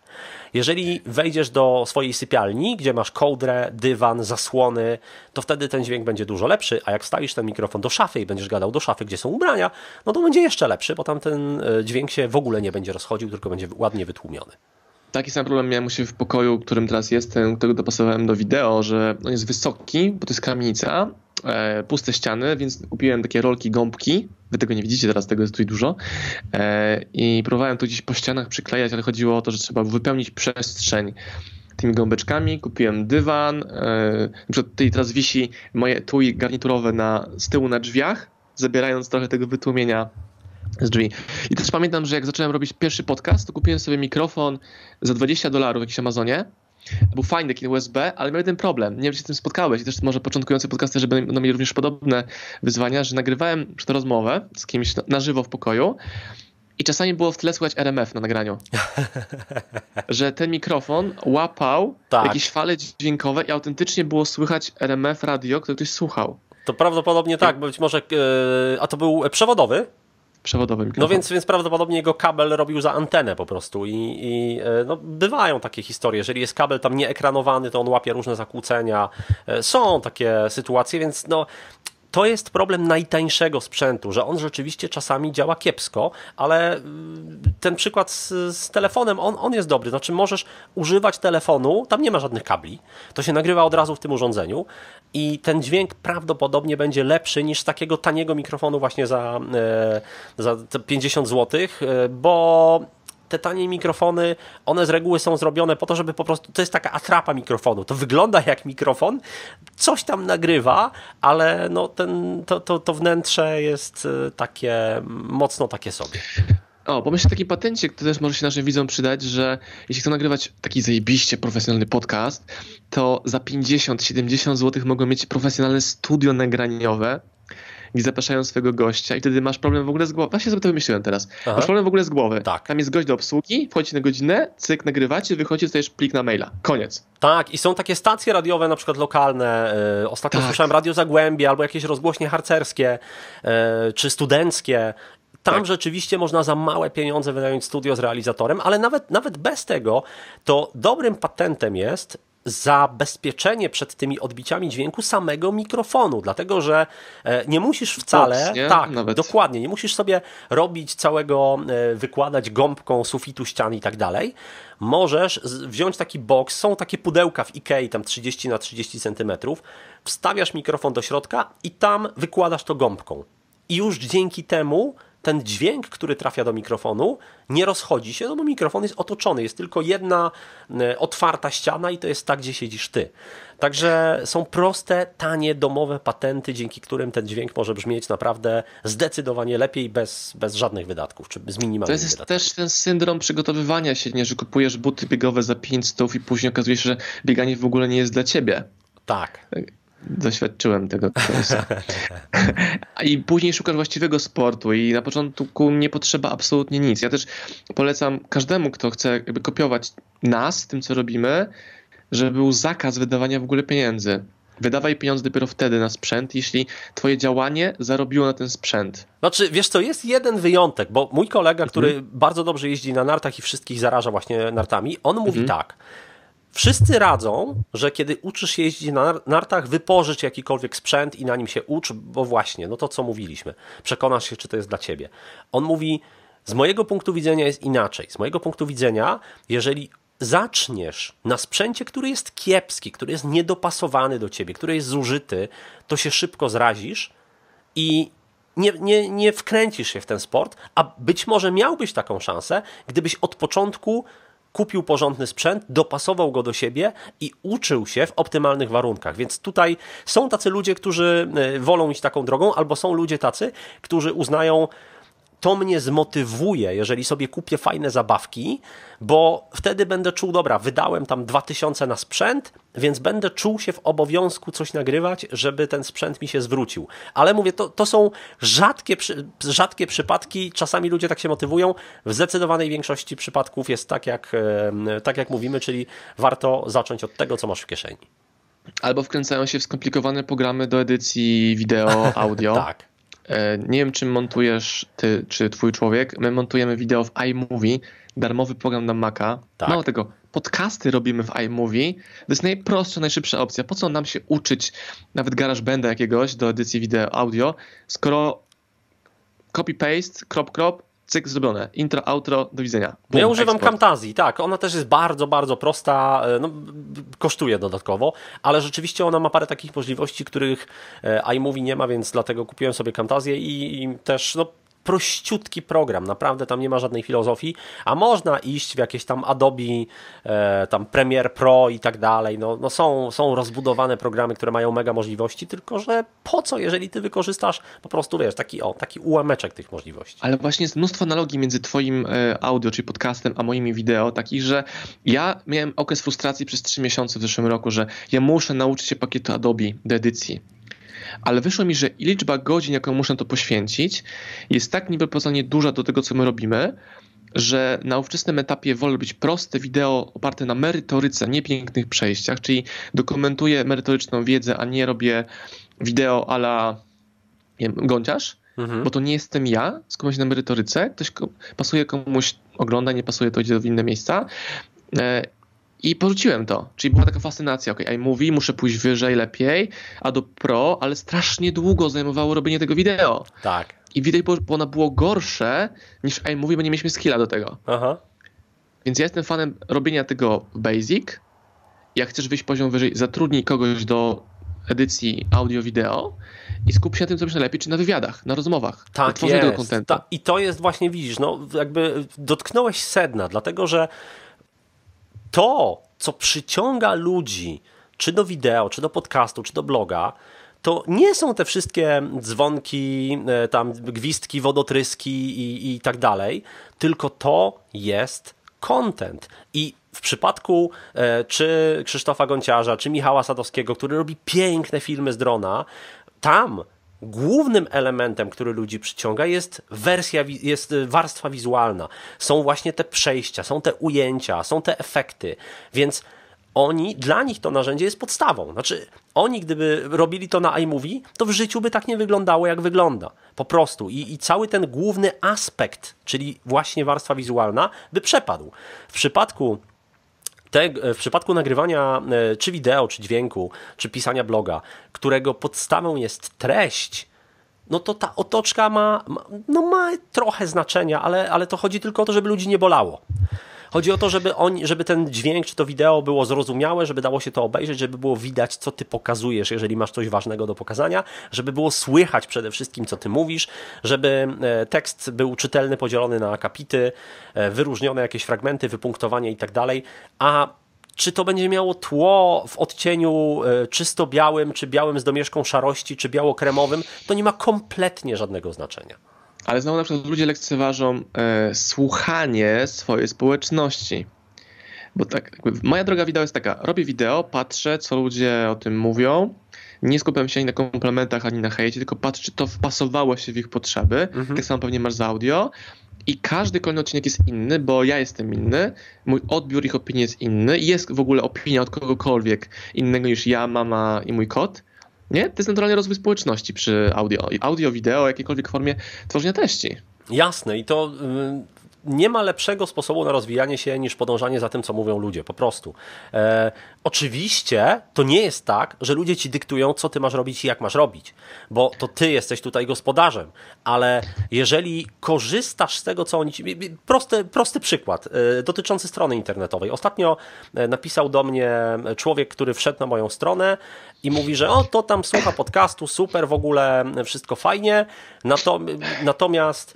Jeżeli wejdziesz do swojej sypialni, gdzie masz kołdrę, dywan, zasłony, to wtedy ten dźwięk będzie dużo lepszy, a jak wstawisz ten mikrofon do szafy i będziesz gadał do szafy, gdzie są ubrania, no to będzie jeszcze lepszy, bo tam ten e, dźwięk się w ogóle nie będzie rozchodził, tylko będzie ładnie wytłumiony. Taki sam problem miałem u siebie w pokoju, w którym teraz jestem, którego dopasowałem do wideo, że on jest wysoki, bo to jest kamienica, e, puste ściany, więc kupiłem takie rolki gąbki. Wy tego nie widzicie, teraz tego jest tutaj dużo. E, I próbowałem to gdzieś po ścianach przyklejać, ale chodziło o to, że trzeba wypełnić przestrzeń tymi gąbeczkami. Kupiłem dywan. E, na tutaj teraz wisi moje tui garniturowe na, z tyłu na drzwiach, zabierając trochę tego wytłumienia z drzwi. I też pamiętam, że jak zacząłem robić pierwszy podcast, to kupiłem sobie mikrofon za 20 dolarów w jakimś Amazonie. Był fajny taki USB, ale miał jeden problem. Nie wiem, czy się z tym spotkałeś i też może początkujący podcasterzy będą mieli również podobne wyzwania, że nagrywałem tę rozmowę z kimś na żywo w pokoju i czasami było w tle słychać RMF na nagraniu. że ten mikrofon łapał tak. jakieś fale dźwiękowe i autentycznie było słychać RMF radio, które ktoś słuchał. To prawdopodobnie tak, być może. Yy, a to był przewodowy? Przewodowy mikrofon. No więc, więc prawdopodobnie jego kabel robił za antenę po prostu i, i e, no, bywają takie historie. Jeżeli jest kabel tam nieekranowany, to on łapie różne zakłócenia. E, są takie sytuacje, więc no, to jest problem najtańszego sprzętu, że on rzeczywiście czasami działa kiepsko, ale mm, ten przykład z, z, telefonem, on, on jest dobry. Znaczy, możesz używać telefonu, tam nie ma żadnych kabli, to się nagrywa od razu w tym urządzeniu i ten dźwięk prawdopodobnie będzie lepszy niż takiego taniego mikrofonu, właśnie za, e, za 50 zł, e, bo te tanie mikrofony, one z reguły są zrobione po to, żeby po prostu, to jest taka atrapa mikrofonu, to wygląda jak mikrofon, coś tam nagrywa, ale no ten, to, to, to wnętrze jest e, takie, mocno takie sobie. O, pomyśl o takim patencie, który też może się naszym widzom przydać, że jeśli chcą nagrywać taki zajebiście profesjonalny podcast, to za 50-70 zł mogą mieć profesjonalne studio nagraniowe, gdzie zapraszają swojego gościa i wtedy masz problem w ogóle z głowy. Właśnie sobie to wymyśliłem teraz. Aha. Masz problem w ogóle z głowy. Tak. Tam jest gość do obsługi, wchodzi na godzinę, cyk, nagrywacie, wychodzi, dostajesz plik na maila. Koniec. Tak, i są takie stacje radiowe, na przykład lokalne. Yy, ostatnio tak. słyszałem Radio Zagłębie albo jakieś rozgłośnie harcerskie yy, czy studenckie. Tam tak. rzeczywiście można za małe pieniądze wynająć studio z realizatorem, ale nawet, nawet bez tego, to dobrym patentem jest zabezpieczenie przed tymi odbiciami dźwięku samego mikrofonu, dlatego że e, nie musisz wcale, Box, nie? tak, Nawet. dokładnie, nie musisz sobie robić całego, e, wykładać gąbką sufitu ścian i tak dalej. Możesz wziąć taki box, są takie pudełka w Ikei, tam 30 na 30 cm, wstawiasz mikrofon do środka i tam wykładasz to gąbką. I już dzięki temu ten dźwięk, który trafia do mikrofonu, nie rozchodzi się, no bo mikrofon jest otoczony, jest tylko jedna e, otwarta ściana i to jest ta, gdzie siedzisz ty. Także są proste, tanie, domowe patenty, dzięki którym ten dźwięk może brzmieć naprawdę zdecydowanie lepiej, bez, bez żadnych wydatków, czy z minimalnymi To jest też ten syndrom przygotowywania się, nie, że kupujesz buty biegowe za 500 i później okazuje się, że bieganie w ogóle nie jest dla ciebie. Tak. Doświadczyłem tego. I później szukasz właściwego sportu i na początku nie potrzeba absolutnie nic. Ja też polecam każdemu, kto chce jakby kopiować nas, tym co robimy, żeby był zakaz wydawania w ogóle pieniędzy. Wydawaj pieniądze dopiero wtedy na sprzęt, jeśli twoje działanie zarobiło na ten sprzęt. Znaczy, wiesz co, jest jeden wyjątek, bo mój kolega, który mhm. bardzo dobrze jeździ na nartach i wszystkich zaraża właśnie nartami, on mówi mhm. tak. Wszyscy radzą, że kiedy uczysz się jeździć na nartach, wypożycz jakikolwiek sprzęt i na nim się ucz, bo właśnie, no to co mówiliśmy, przekonasz się, czy to jest dla ciebie. On mówi, z mojego punktu widzenia jest inaczej. Z mojego punktu widzenia, jeżeli zaczniesz na sprzęcie, który jest kiepski, który jest niedopasowany do ciebie, który jest zużyty, to się szybko zrazisz i nie, nie, nie wkręcisz się w ten sport, a być może miałbyś taką szansę, gdybyś od początku kupił porządny sprzęt, dopasował go do siebie i uczył się w optymalnych warunkach. Więc tutaj są tacy ludzie, którzy e, wolą iść taką drogą, albo są ludzie tacy, którzy uznają, to mnie zmotywuje, jeżeli sobie kupię fajne zabawki, bo wtedy będę czuł, dobra, wydałem tam 2000 na sprzęt, więc będę czuł się w obowiązku coś nagrywać, żeby ten sprzęt mi się zwrócił. Ale mówię, to, to są rzadkie, rzadkie przypadki, czasami ludzie tak się motywują. W zdecydowanej większości przypadków jest tak jak, tak jak mówimy, czyli warto zacząć od tego, co masz w kieszeni. Albo wkręcają się w skomplikowane programy do edycji wideo, audio. tak. E, nie wiem, czym montujesz ty czy twój człowiek. My montujemy wideo w iMovie, darmowy program na Maca. Tak. Mało tego, podcasty robimy w iMovie. To jest najprostsza, najszybsza opcja. Po co nam się uczyć nawet GarageBanda jakiegoś do edycji wideo, audio, skoro copy-paste, krop, krop, cyk, zrobione. Intro, outro, do widzenia. Boom, ja używam Camtazji, tak. Ona też jest bardzo, bardzo prosta, e, no, kosztuje dodatkowo, ale rzeczywiście ona ma parę takich możliwości, których e, iMovie nie ma, więc dlatego kupiłem sobie Camtazję i, i też no, prościutki program, naprawdę tam nie ma żadnej filozofii, a można iść w jakieś tam Adobe, e, tam Premiere Pro i tak dalej, no, no są, są rozbudowane programy, które mają mega możliwości, tylko że po co, jeżeli ty wykorzystasz po prostu, wiesz, taki, o, taki ułameczek tych możliwości. Ale właśnie jest mnóstwo analogii między twoim e, audio, czyli podcastem, a moimi wideo, takich, że ja miałem okres frustracji przez 3 miesiące w zeszłym roku, że ja muszę nauczyć się pakietu Adobe do edycji ale wyszło mi, że liczba godzin, jaką muszę to poświęcić, jest tak niewypowiedzianie duża do tego, co my robimy, że na ówczesnym etapie wolę robić proste wideo oparte na merytoryce, nie pięknych przejściach, czyli dokumentuję merytoryczną wiedzę, a nie robię wideo ala gąciarz, mhm. bo to nie jestem ja, skupiam się na merytoryce, ktoś pasuje komuś, ogląda, nie pasuje, to idzie w inne miejsca. I porzuciłem to. Czyli była taka fascynacja, ok, iMovie, muszę pójść wyżej, lepiej, a do Pro, ale strasznie długo zajmowało robienie tego wideo. Tak. I widać, bo ono było gorsze niż iMovie, bo nie mieliśmy skilla do tego. Aha. Więc ja jestem fanem robienia tego Basic. Jak chcesz wyjść poziom wyżej, zatrudnij kogoś do edycji audio-wideo i skup się na tym, co robisz najlepiej, czy na wywiadach, na rozmowach, tak na jest. Ta, I to jest właśnie, widzisz, no jakby dotknąłeś sedna, dlatego że to, co przyciąga ludzi, czy do wideo, czy do podcastu, czy do bloga, to nie są te wszystkie dzwonki, e, tam gwizdki, wodotryski i, i tak dalej, tylko to jest content. I w przypadku e, czy Krzysztofa Gonciarza, czy Michała Sadowskiego, który robi piękne filmy z drona, tam głównym elementem, który ludzi przyciąga, jest wersja, jest warstwa wizualna. Są właśnie te przejścia, są te ujęcia, są te efekty. Więc oni, dla nich to narzędzie jest podstawą. Znaczy, oni gdyby robili to na iMovie, to w życiu by tak nie wyglądało, jak wygląda. Po prostu. I, I, cały ten główny aspekt, czyli właśnie warstwa wizualna, by przepadł. W przypadku te, w przypadku nagrywania e, czy wideo, czy dźwięku, czy pisania bloga, którego podstawą jest treść, no to ta otoczka ma, no ma trochę znaczenia, ale, ale to chodzi tylko o to, żeby ludzi nie bolało. Chodzi o to, żeby, on, żeby ten dźwięk czy to wideo było zrozumiałe, żeby dało się to obejrzeć, żeby było widać, co ty pokazujesz, jeżeli masz coś ważnego do pokazania, żeby było słychać przede wszystkim, co ty mówisz, żeby e, tekst był czytelny, podzielony na akapity, e, wyróżnione jakieś fragmenty, wypunktowanie i tak dalej, a czy to będzie miało tło w odcieniu e, czysto białym, czy białym z domieszką szarości, czy biało-kremowym, to nie ma kompletnie żadnego znaczenia. Ale znowu na przykład ludzie lekceważą e, słuchanie swojej społeczności. Bo tak, moja droga wideo jest taka, robię wideo, patrzę, co ludzie o tym mówią, nie skupiam się ani na komplementach, ani na hejcie, tylko patrzę, czy to wpasowało się w ich potrzeby. Mhm. Tak samo pewnie masz z audio. I każdy kolejny odcinek jest inny, bo ja jestem inny, mój odbiór ich opinii jest inny jest w ogóle opinia od kogokolwiek innego niż ja, mama i mój kot. Nie? To jest naturalny rozwój społeczności przy audio. Audio, wideo, jakiejkolwiek formie tworzenia treści. Jasne i to y, nie ma lepszego sposobu na rozwijanie się niż podążanie za tym, co mówią ludzie, po prostu. E, oczywiście to nie jest tak, że ludzie ci dyktują, co ty masz robić i jak masz robić, bo to ty jesteś tutaj gospodarzem, ale jeżeli korzystasz z tego, co oni ci. Prosty, prosty przykład e, dotyczący strony internetowej. Ostatnio e, napisał do mnie człowiek, który wszedł na moją stronę i mówi, że o, to tam słucha podcastu, super, w ogóle wszystko fajnie, natomiast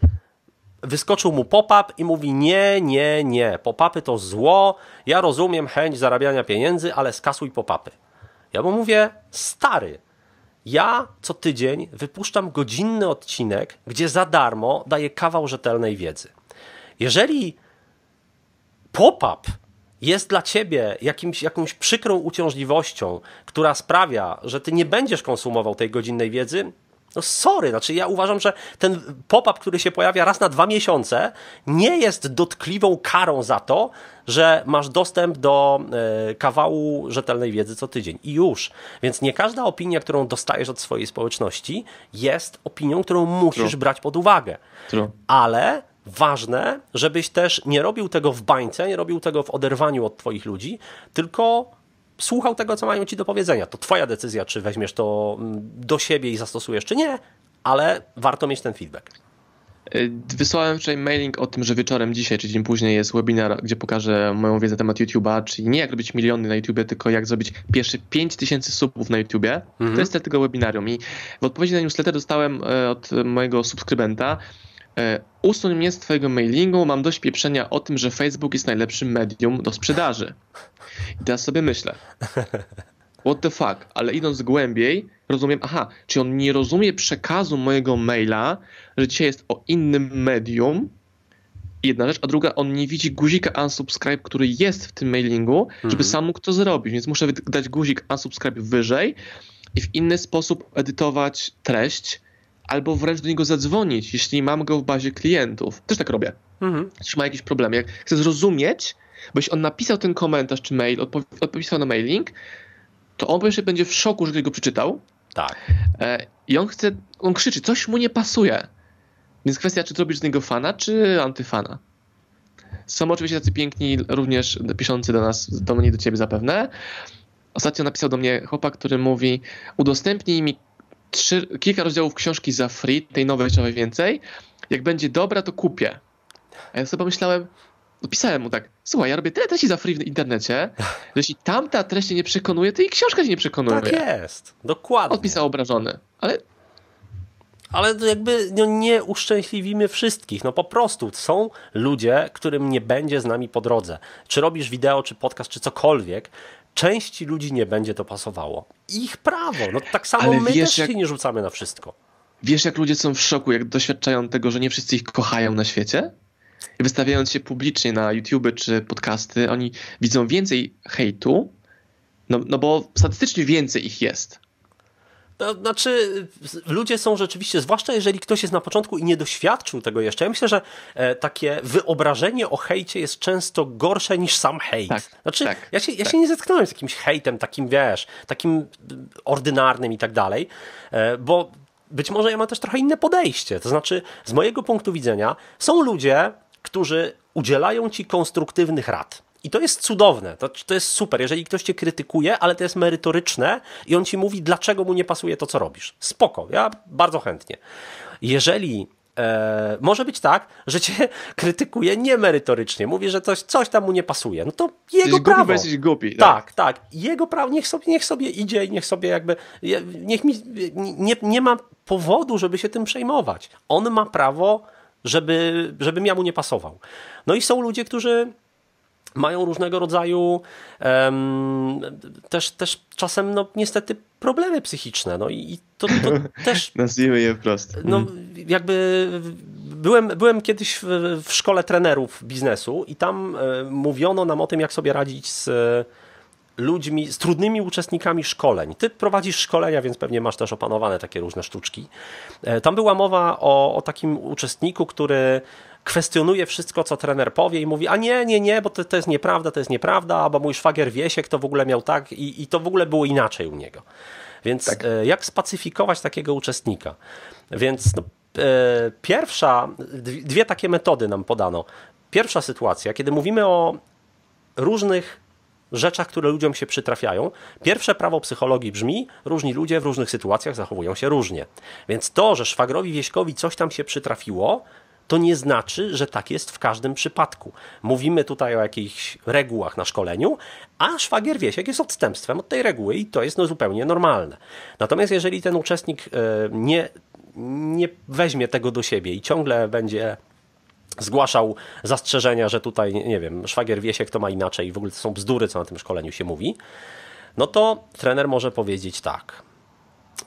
wyskoczył mu pop-up i mówi nie, nie, nie, pop-upy to zło, ja rozumiem chęć zarabiania pieniędzy, ale skasuj pop-upy. Ja mu mówię, stary, ja co tydzień wypuszczam godzinny odcinek, gdzie za darmo daję kawał rzetelnej wiedzy. Jeżeli pop-up jest dla ciebie jakimś, jakąś przykrą uciążliwością, która sprawia, że ty nie będziesz konsumował tej godzinnej wiedzy, no sorry, znaczy ja uważam, że ten pop-up, który się pojawia raz na dwa miesiące, nie jest dotkliwą karą za to, że masz dostęp do e, kawału rzetelnej wiedzy co tydzień. I już. Więc nie każda opinia, którą dostajesz od swojej społeczności, jest opinią, którą musisz True. brać pod uwagę. True. Ale ważne, żebyś też nie robił tego w bańce, nie robił tego w oderwaniu od Twoich ludzi, tylko słuchał tego, co mają ci do powiedzenia. To twoja decyzja, czy weźmiesz to mm, do siebie i zastosujesz, czy nie, ale warto mieć ten feedback. Y, wysłałem wczoraj mailing o tym, że wieczorem dzisiaj, czy dzień później jest webinar, gdzie pokażę moją wiedzę na temat YouTube'a, czyli nie jak robić miliony na YouTubie, tylko jak zrobić pierwsze 5000 subów na YouTubie. Mhm. To jest tego webinarium i w odpowiedzi na newsletter dostałem e, od mojego subskrybenta e, usuń mnie z twojego mailingu, mam dość pieprzenia o tym, że Facebook jest najlepszym medium do sprzedaży. I teraz sobie myślę, what the fuck, ale idąc głębiej, rozumiem, aha, czy on nie rozumie przekazu mojego maila, że dzisiaj jest o innym medium, jedna rzecz, a druga, on nie widzi guzika unsubscribe, który jest w tym mailingu, żeby mhm. sam mógł to zrobić, więc muszę dać guzik unsubscribe wyżej i w inny sposób edytować treść, albo wręcz do niego zadzwonić, jeśli mam go w bazie klientów. Też tak robię. Mhm. Jeśli ma jakiś problem. Jak chcę zrozumieć, bo jeśli on napisał ten komentarz czy mail, odpisał na mailing, to on pewnie będzie w szoku, że ktoś go przeczytał. Tak. E, I on chce, on krzyczy, coś mu nie pasuje. Więc kwestia, czy zrobisz z niego fana, czy antyfana. Są oczywiście tacy piękni, również piszący do nas, do mnie do ciebie zapewne. Ostatnio napisał do mnie chłopak, który mówi: Udostępnij mi trzy, kilka rozdziałów książki za free, tej nowej trochę więcej. Jak będzie dobra, to kupię. A ja sobie pomyślałem, pisałem mu tak, słuchaj, ja robię tyle treści za free w internecie, że jeśli tamta treść nie przekonuje, to i książka się nie przekonuje. Tak jest, dokładnie. Odpisał obrażony, ale... Ale jakby no, nie uszczęśliwimy wszystkich. No po prostu są ludzie, którym nie będzie z nami po drodze. Czy robisz wideo, czy podcast, czy cokolwiek, części ludzi nie będzie to pasowało. Ich prawo. No tak samo Ale my wiesz, też jak... się nie rzucamy na wszystko. Wiesz, jak ludzie są w szoku, jak doświadczają tego, że nie wszyscy ich kochają na świecie? I wystawiając się publicznie na YouTube czy podcasty, oni widzą więcej hejtu, no, no bo statystycznie więcej ich jest. To znaczy, ludzie są rzeczywiście, zwłaszcza jeżeli ktoś jest na początku i nie doświadczył tego jeszcze. Ja myślę, że e, takie wyobrażenie o hejcie jest często gorsze niż sam hejt. Tak, znaczy, tak, ja, się, ja tak. się nie zetknąłem z jakimś hejtem takim, wiesz, takim ordynarnym i tak dalej, e, bo być może ja mam też trochę inne podejście. To znaczy, z mojego punktu widzenia, są ludzie, którzy udzielają ci konstruktywnych rad. I to jest cudowne, to, to jest super, jeżeli ktoś cię krytykuje, ale to jest merytoryczne i on ci mówi, dlaczego mu nie pasuje to, co robisz. Spoko, ja bardzo chętnie. Jeżeli E, może być tak, że cię krytykuje niemerytorycznie, mówi, że coś, coś tam mu nie pasuje. No to jego jesteś prawo. Głupi, jesteś głupi. Tak, tak. Jego prawo, niech sobie, niech sobie idzie i niech sobie jakby, niech mi, nie, nie ma powodu, żeby się tym przejmować. On ma prawo, żeby, żebym ja mu nie pasował. No i są ludzie, którzy mają różnego rodzaju um, też, też czasem no niestety problemy psychiczne. No i to, to też... Nazwijmy je wprost. No mhm. jakby byłem, byłem kiedyś w, w szkole trenerów biznesu i tam e, mówiono nam o tym, jak sobie radzić z ludźmi, z trudnymi uczestnikami szkoleń. Ty prowadzisz szkolenia, więc pewnie masz też opanowane takie różne sztuczki. E, tam była mowa o, o takim uczestniku, który kwestionuje wszystko, co trener powie i mówi, a nie, nie, nie, bo to, to jest nieprawda, to jest nieprawda, bo mój szwagier Wiesiek to w ogóle miał tak i, i to w ogóle było inaczej u niego. Więc tak. E, jak spacyfikować takiego uczestnika? Więc no, e, pierwsza, dwie takie metody nam podano. Pierwsza sytuacja, kiedy mówimy o różnych rzeczach, które ludziom się przytrafiają. Pierwsze prawo psychologii brzmi: różni ludzie w różnych sytuacjach zachowują się różnie. Więc to, że szwagrowi Wieśkowi coś tam się przytrafiło, to nie znaczy, że tak jest w każdym przypadku. Mówimy tutaj o jakichś regułach na szkoleniu, a szwagier Wiesiek jest odstępstwem od tej reguły i to jest no zupełnie normalne. Natomiast jeżeli ten uczestnik e, nie, nie weźmie tego do siebie i ciągle będzie zgłaszał zastrzeżenia, że tutaj, nie wiem, szwagier Wiesiek to ma inaczej i w ogóle to są bzdury, co na tym szkoleniu się mówi, no to trener może powiedzieć tak.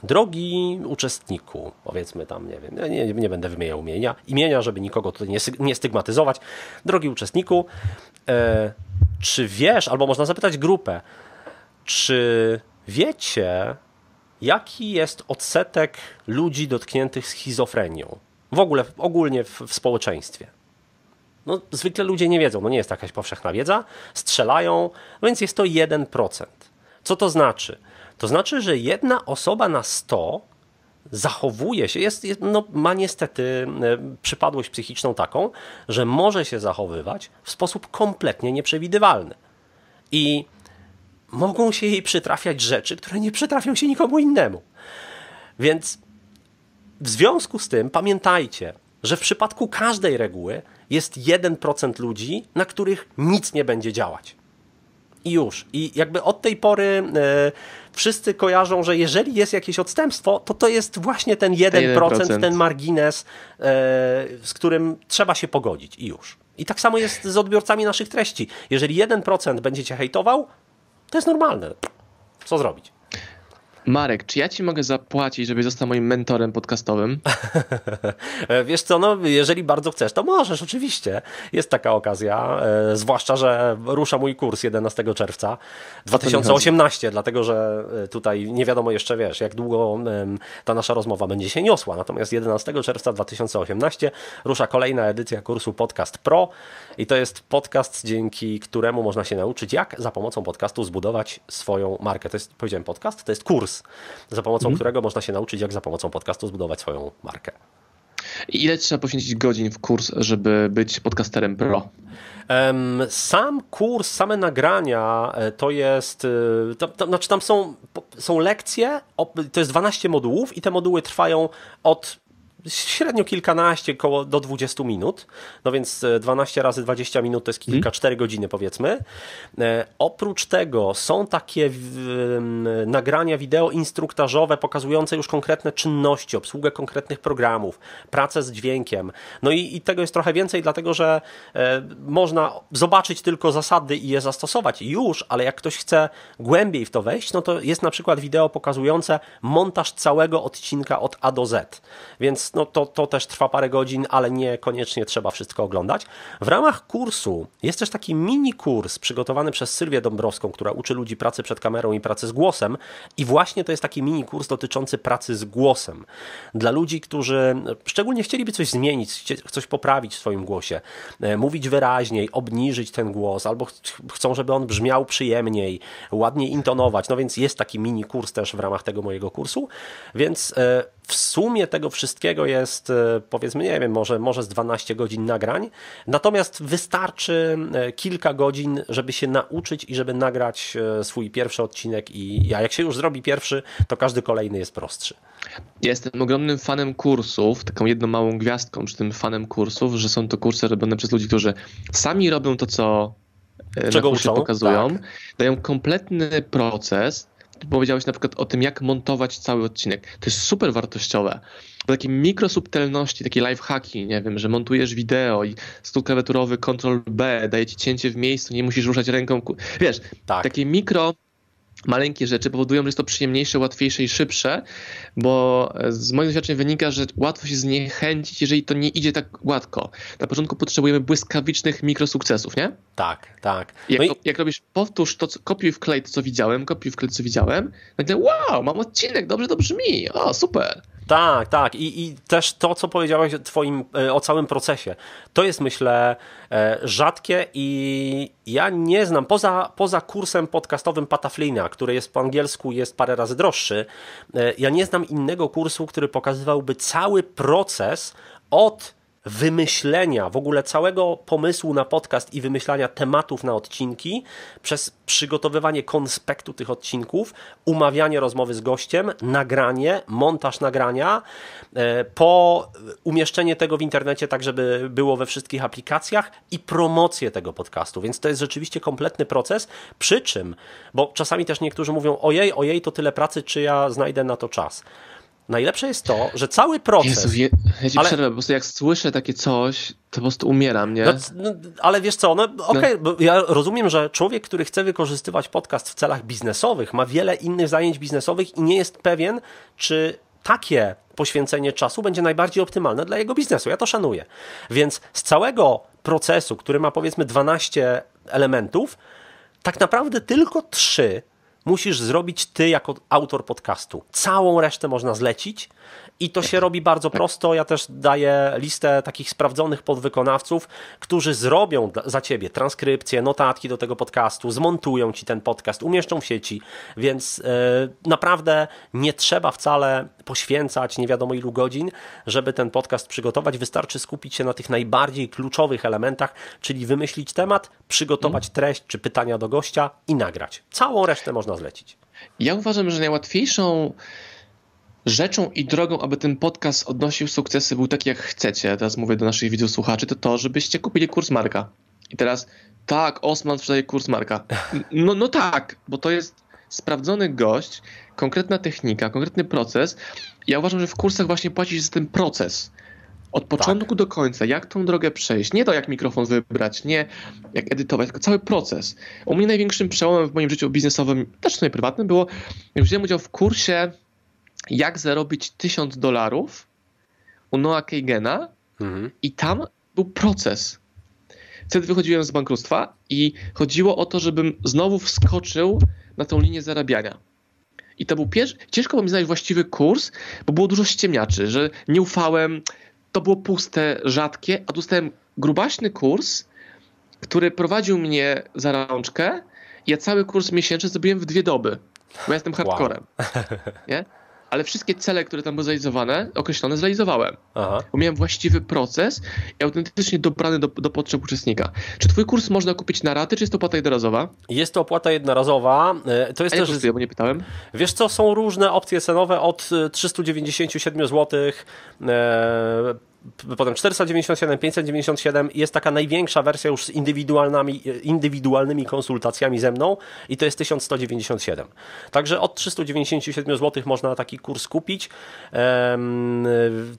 Drogi uczestniku, powiedzmy tam, nie wiem, nie, nie będę wymieniał imienia, imienia, żeby nikogo tutaj nie, nie stygmatyzować. Drogi uczestniku, e, czy wiesz, albo można zapytać grupę, czy wiecie, jaki jest odsetek ludzi dotkniętych schizofrenią? W ogóle, ogólnie w, w społeczeństwie. No, zwykle ludzie nie wiedzą, no nie jest jakaś powszechna wiedza, strzelają, no więc jest to 1%. Co to znaczy? To znaczy, że jedna osoba na 100 zachowuje się, jest, no, ma niestety e, przypadłość psychiczną taką, że może się zachowywać w sposób kompletnie nieprzewidywalny. I mogą się jej przytrafiać rzeczy, które nie przytrafią się nikomu innemu. Więc w związku z tym pamiętajcie, że w przypadku każdej reguły jest 1% ludzi, na których nic nie będzie działać. I już. I jakby od tej pory e, wszyscy kojarzą, że jeżeli jest jakieś odstępstwo, to to jest właśnie ten 1%, 1%. ten margines, e, z którym trzeba się pogodzić. I już. I tak samo jest z odbiorcami naszych treści. Jeżeli 1% będzie cię hejtował, to jest normalne. Co zrobić? Marek, czy ja ci mogę zapłacić, żebyś został moim mentorem podcastowym? Wiesz co, no, jeżeli bardzo chcesz, to możesz, oczywiście. Jest taka okazja, e, zwłaszcza, że rusza mój kurs 11 czerwca 2018, dlatego że e, tutaj nie wiadomo jeszcze, wiesz, jak długo ta nasza rozmowa będzie się niosła. Natomiast 11 czerwca 2018 rusza kolejna edycja kursu Podcast Pro i to jest podcast, dzięki któremu można się nauczyć, jak za pomocą podcastu zbudować swoją markę. To jest, powiedziałem podcast, to jest kurs za pomocą mhm. którego można się nauczyć, jak za pomocą podcastu zbudować swoją markę. Ile trzeba poświęcić godzin w kurs, żeby być podcasterem pro? Sam kurs, same nagrania e, to jest, e, to, to, znaczy tam są, są lekcje, to jest 12 modułów i te moduły trwają od średnio kilkanaście, koło do 20 minut. No więc 12 e, razy 20 minut to jest kilka, hmm. 4 godziny powiedzmy. E, oprócz tego są takie nagrania wideo instruktażowe pokazujące już konkretne czynności, obsługę konkretnych programów, pracę z dźwiękiem. No i, i tego jest trochę więcej, dlatego że e, można zobaczyć tylko zasady i je zastosować już, ale jak ktoś chce głębiej w to wejść, no to jest na przykład wideo pokazujące montaż całego odcinka od A do Z. Więc no to, to też trwa parę godzin, ale niekoniecznie trzeba wszystko oglądać. W ramach kursu jest też taki mini kurs przygotowany przez Sylwię Dąbrowską, która uczy ludzi pracy przed kamerą i pracy z głosem. I właśnie to jest taki mini kurs dotyczący pracy z głosem. Dla ludzi, którzy szczególnie chcieliby coś zmienić, coś poprawić w swoim głosie, e, mówić wyraźniej, obniżyć ten głos, albo ch chcą, żeby on brzmiał przyjemniej, ładniej intonować. No więc jest taki mini kurs też w ramach tego mojego kursu. Więc e, w sumie tego wszystkiego jest e, powiedzmy, nie wiem, może, może z 12 godzin nagrań, natomiast wystarczy e, kilka godzin, żeby się nauczyć i żeby nagrać e, swój pierwszy odcinek i ja, jak się już zrobi pierwszy, to każdy kolejny jest prostszy. Jestem ogromnym fanem kursów, taką jedną małą gwiazdką przy tym fanem kursów, że są to kursy robione przez ludzi, którzy sami robią to, co Czego na pokazują, tak. dają kompletny proces, powiedziałeś na przykład o tym, jak montować cały odcinek. To jest super wartościowe. Takie mikrosubtelności, takie lifehacki, nie wiem, że montujesz wideo i stół klawiaturowy Ctrl B daje ci cięcie w miejscu, nie musisz ruszać ręką. Wiesz, tak. takie mikro maleńkie rzeczy powodują, że jest to przyjemniejsze, łatwiejsze i szybsze, bo z moich doświadczeń wynika, że łatwo się zniechęcić, jeżeli to nie idzie tak gładko. Na początku potrzebujemy błyskawicznych mikrosukcesów, nie? Tak, tak. Jak, no i... jak robisz, powtórz to, co, kopiuj wklej to, co widziałem, kopiuj wklej to, co widziałem, nagle wow, mam odcinek, dobrze to brzmi, o, super. Tak, tak. I, I też to, co powiedziałeś twoim, e, o całym procesie, to jest myślę e, rzadkie i ja nie znam, poza, poza kursem podcastowym Pataflina, który jest po angielsku, jest parę razy droższy, e, ja nie znam innego kursu, który pokazywałby cały proces od wymyślenia w ogóle całego pomysłu na podcast i wymyślania tematów na odcinki, przez przygotowywanie konspektu tych odcinków, umawianie rozmowy z gościem, nagranie, montaż nagrania, e, po umieszczenie tego w internecie tak, żeby było we wszystkich aplikacjach i promocję tego podcastu. Więc to jest rzeczywiście kompletny proces. Przy czym, bo czasami też niektórzy mówią: Ojej, ojej, to tyle pracy, czy ja znajdę na to czas. Najlepsze jest to, że cały proces. Jezu, je, ja ci ale... przerwę, po prostu jak słyszę takie coś, to po prostu umieram, nie? No, no, ale wiesz co, no okej, okay, no. ja rozumiem, że człowiek, który chce wykorzystywać podcast w celach biznesowych, ma wiele innych zajęć biznesowych i nie jest pewien, czy takie poświęcenie czasu będzie najbardziej optymalne dla jego biznesu. Ja to szanuję. Więc z całego procesu, który ma powiedzmy 12 elementów, tak naprawdę tylko 3 musisz zrobić ty jako autor podcastu. Całą resztę można zlecić i to się robi bardzo prosto. Ja też daję listę takich sprawdzonych podwykonawców, którzy zrobią za ciebie transkrypcję, notatki do tego podcastu, zmontują ci ten podcast, umieszczą w sieci, więc yy, naprawdę nie trzeba wcale poświęcać nie wiadomo ilu godzin, żeby ten podcast przygotować. Wystarczy skupić się na tych najbardziej kluczowych elementach, czyli wymyślić temat, przygotować treść czy pytania do gościa i nagrać. Całą resztę można Ja uważam, że najłatwiejszą rzeczą i drogą, aby ten podcast odnosił sukcesy, był taki jak chcecie, teraz mówię do naszych widzów słuchaczy, to to, żebyście kupili kurs Marka. I teraz, tak, Osman sprzedaje kurs Marka. No, no tak, bo to jest sprawdzony gość, konkretna technika, konkretny proces. Ja uważam, że w kursach właśnie płaci się za ten proces. Od tak. początku tak. do końca, jak tą drogę przejść. Nie to, jak mikrofon wybrać, nie jak edytować, tylko cały proces. U mnie największym przełomem w moim życiu biznesowym, też w sumie prywatnym, było, jak wziąłem udział w kursie jak zarobić 1000 dolarów u Noah Kagena mhm. i tam był proces. Wtedy wychodziłem z bankructwa i chodziło o to, żebym znowu wskoczył na tą linię zarabiania. I to był pierwszy. Ciężko było mi znaleźć właściwy kurs, bo było dużo ściemniaczy, że nie ufałem, to było puste, rzadkie, a dostałem grubaśny kurs, który prowadził mnie za rączkę. Ja cały kurs miesięczny zrobiłem w dwie doby, bo ja jestem hardcorem. Wow. Nie? ale wszystkie cele, które tam były zrealizowane, określone, zrealizowałem. Aha. Bo miałem właściwy proces i autentycznie dobrany do, do potrzeb uczestnika. Czy twój kurs można kupić na raty, czy jest to opłata jednorazowa? Jest to opłata jednorazowa. E, to jest A też... kosztuje, bo nie pytałem? Wiesz co, są różne opcje cenowe od 397 zł potem 497, 597 jest taka największa wersja już z indywidualnymi, indywidualnymi konsultacjami ze mną i to jest 1197. Także od 397 zł można taki kurs kupić.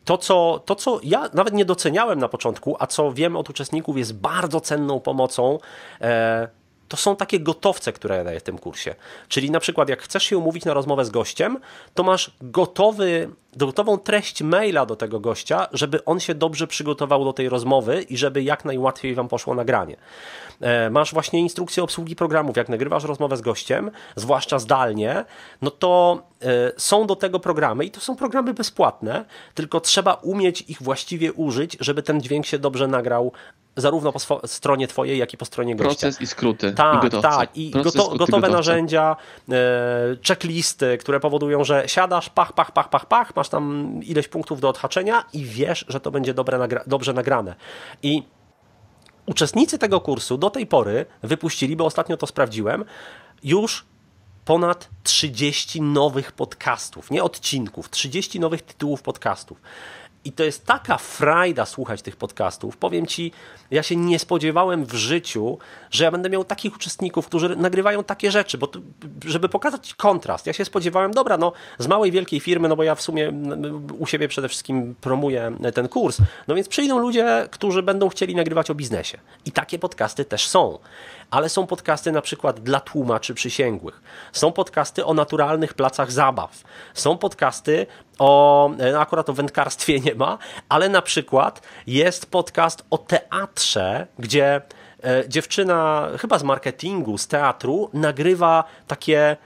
To co, to, co ja nawet nie doceniałem na początku, a co wiem od uczestników jest bardzo cenną pomocą, e, to są takie gotowce, które ja daję w tym kursie. Czyli na przykład, jak chcesz się umówić na rozmowę z gościem, to masz gotowy, gotową treść maila do tego gościa, żeby on się dobrze przygotował do tej rozmowy i żeby jak najłatwiej wam poszło nagranie. E, masz właśnie instrukcję obsługi programów. Jak nagrywasz rozmowę z gościem, zwłaszcza zdalnie, no to e, są do tego programy i to są programy bezpłatne, tylko trzeba umieć ich właściwie użyć, żeby ten dźwięk się dobrze nagrał zarówno po stronie twojej, jak i po stronie gościa. Proces i skróty. Tak, i tak. I goto gotowe narzędzia, e, checklisty, które powodują, że siadasz, pach, pach, pach, pach, pach, masz tam ileś punktów do odhaczenia i wiesz, że to będzie dobre nagra dobrze nagrane. I uczestnicy tego kursu do tej pory wypuścili, bo ostatnio to sprawdziłem, już ponad 30 nowych podcastów, nie odcinków, 30 nowych tytułów podcastów. I to jest taka frajda słuchać tych podcastów. Powiem ci, ja się nie spodziewałem w życiu, że ja będę miał takich uczestników, którzy nagrywają takie rzeczy, bo to, żeby pokazać kontrast. Ja się spodziewałem, dobra, no z małej, wielkiej firmy, no bo ja w sumie u siebie przede wszystkim promuję ten kurs, no więc przyjdą ludzie, którzy będą chcieli nagrywać o biznesie. I takie podcasty też są ale są podcasty na przykład dla tłumaczy przysięgłych. Są podcasty o naturalnych placach zabaw. Są podcasty o, no akurat o wędkarstwie nie ma, ale na przykład jest podcast o teatrze, gdzie e, dziewczyna chyba z marketingu, z teatru nagrywa takie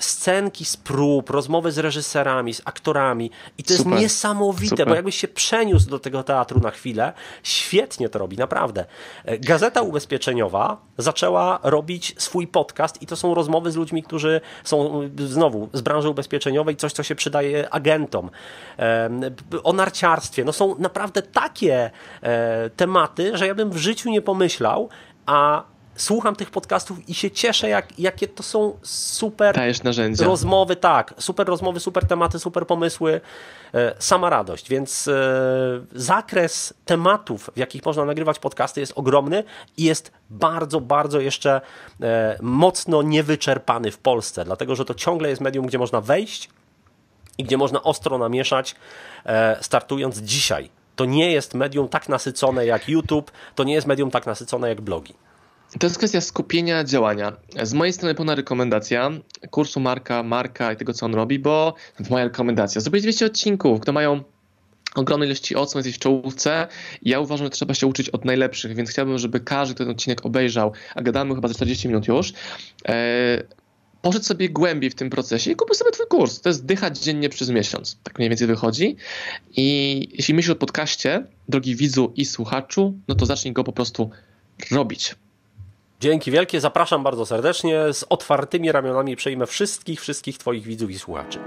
scenki z prób, rozmowy z reżyserami, z aktorami i to Super. jest niesamowite, Super. bo jakbyś się przeniósł do tego teatru na chwilę, świetnie to robi, naprawdę. E, Gazeta Ubezpieczeniowa zaczęła robić swój podcast i to są rozmowy z ludźmi, którzy są znowu z branży ubezpieczeniowej, coś, co się przydaje agentom. O narciarstwie. No są naprawdę takie e, tematy, że ja bym w życiu nie pomyślał, a słucham tych podcastów i się cieszę, jak, jakie to są super narzędzia. rozmowy, tak, super rozmowy, super tematy, super pomysły, e, sama radość, więc e, zakres tematów, w jakich można nagrywać podcasty jest ogromny i jest bardzo, bardzo jeszcze e, mocno niewyczerpany w Polsce, dlatego, że to ciągle jest medium, gdzie można wejść i gdzie można ostro namieszać, startując dzisiaj. To nie jest medium tak nasycone jak YouTube, to nie jest medium tak nasycone jak blogi. To jest kwestia skupienia działania. Z mojej strony pełna rekomendacja kursu Marka, Marka i tego, co on robi, bo moja rekomendacja. Zrobić 200 odcinków, które mają ogromne ilości odsłon, jesteś w czołówce. Ja uważam, że trzeba się uczyć od najlepszych, więc chciałbym, żeby każdy ten odcinek obejrzał, a gadamy chyba za 40 minut już, e, poszedł sobie głębiej w tym procesie i kupił sobie twój kurs. To jest dychać dziennie przez miesiąc. Tak mniej więcej wychodzi. I jeśli myślisz o podcaście, drogi widzu i słuchaczu, no to zacznij go po prostu robić. Dzięki wielkie, zapraszam bardzo serdecznie. Z otwartymi ramionami przejmę wszystkich, wszystkich Twoich widzów i słuchaczy.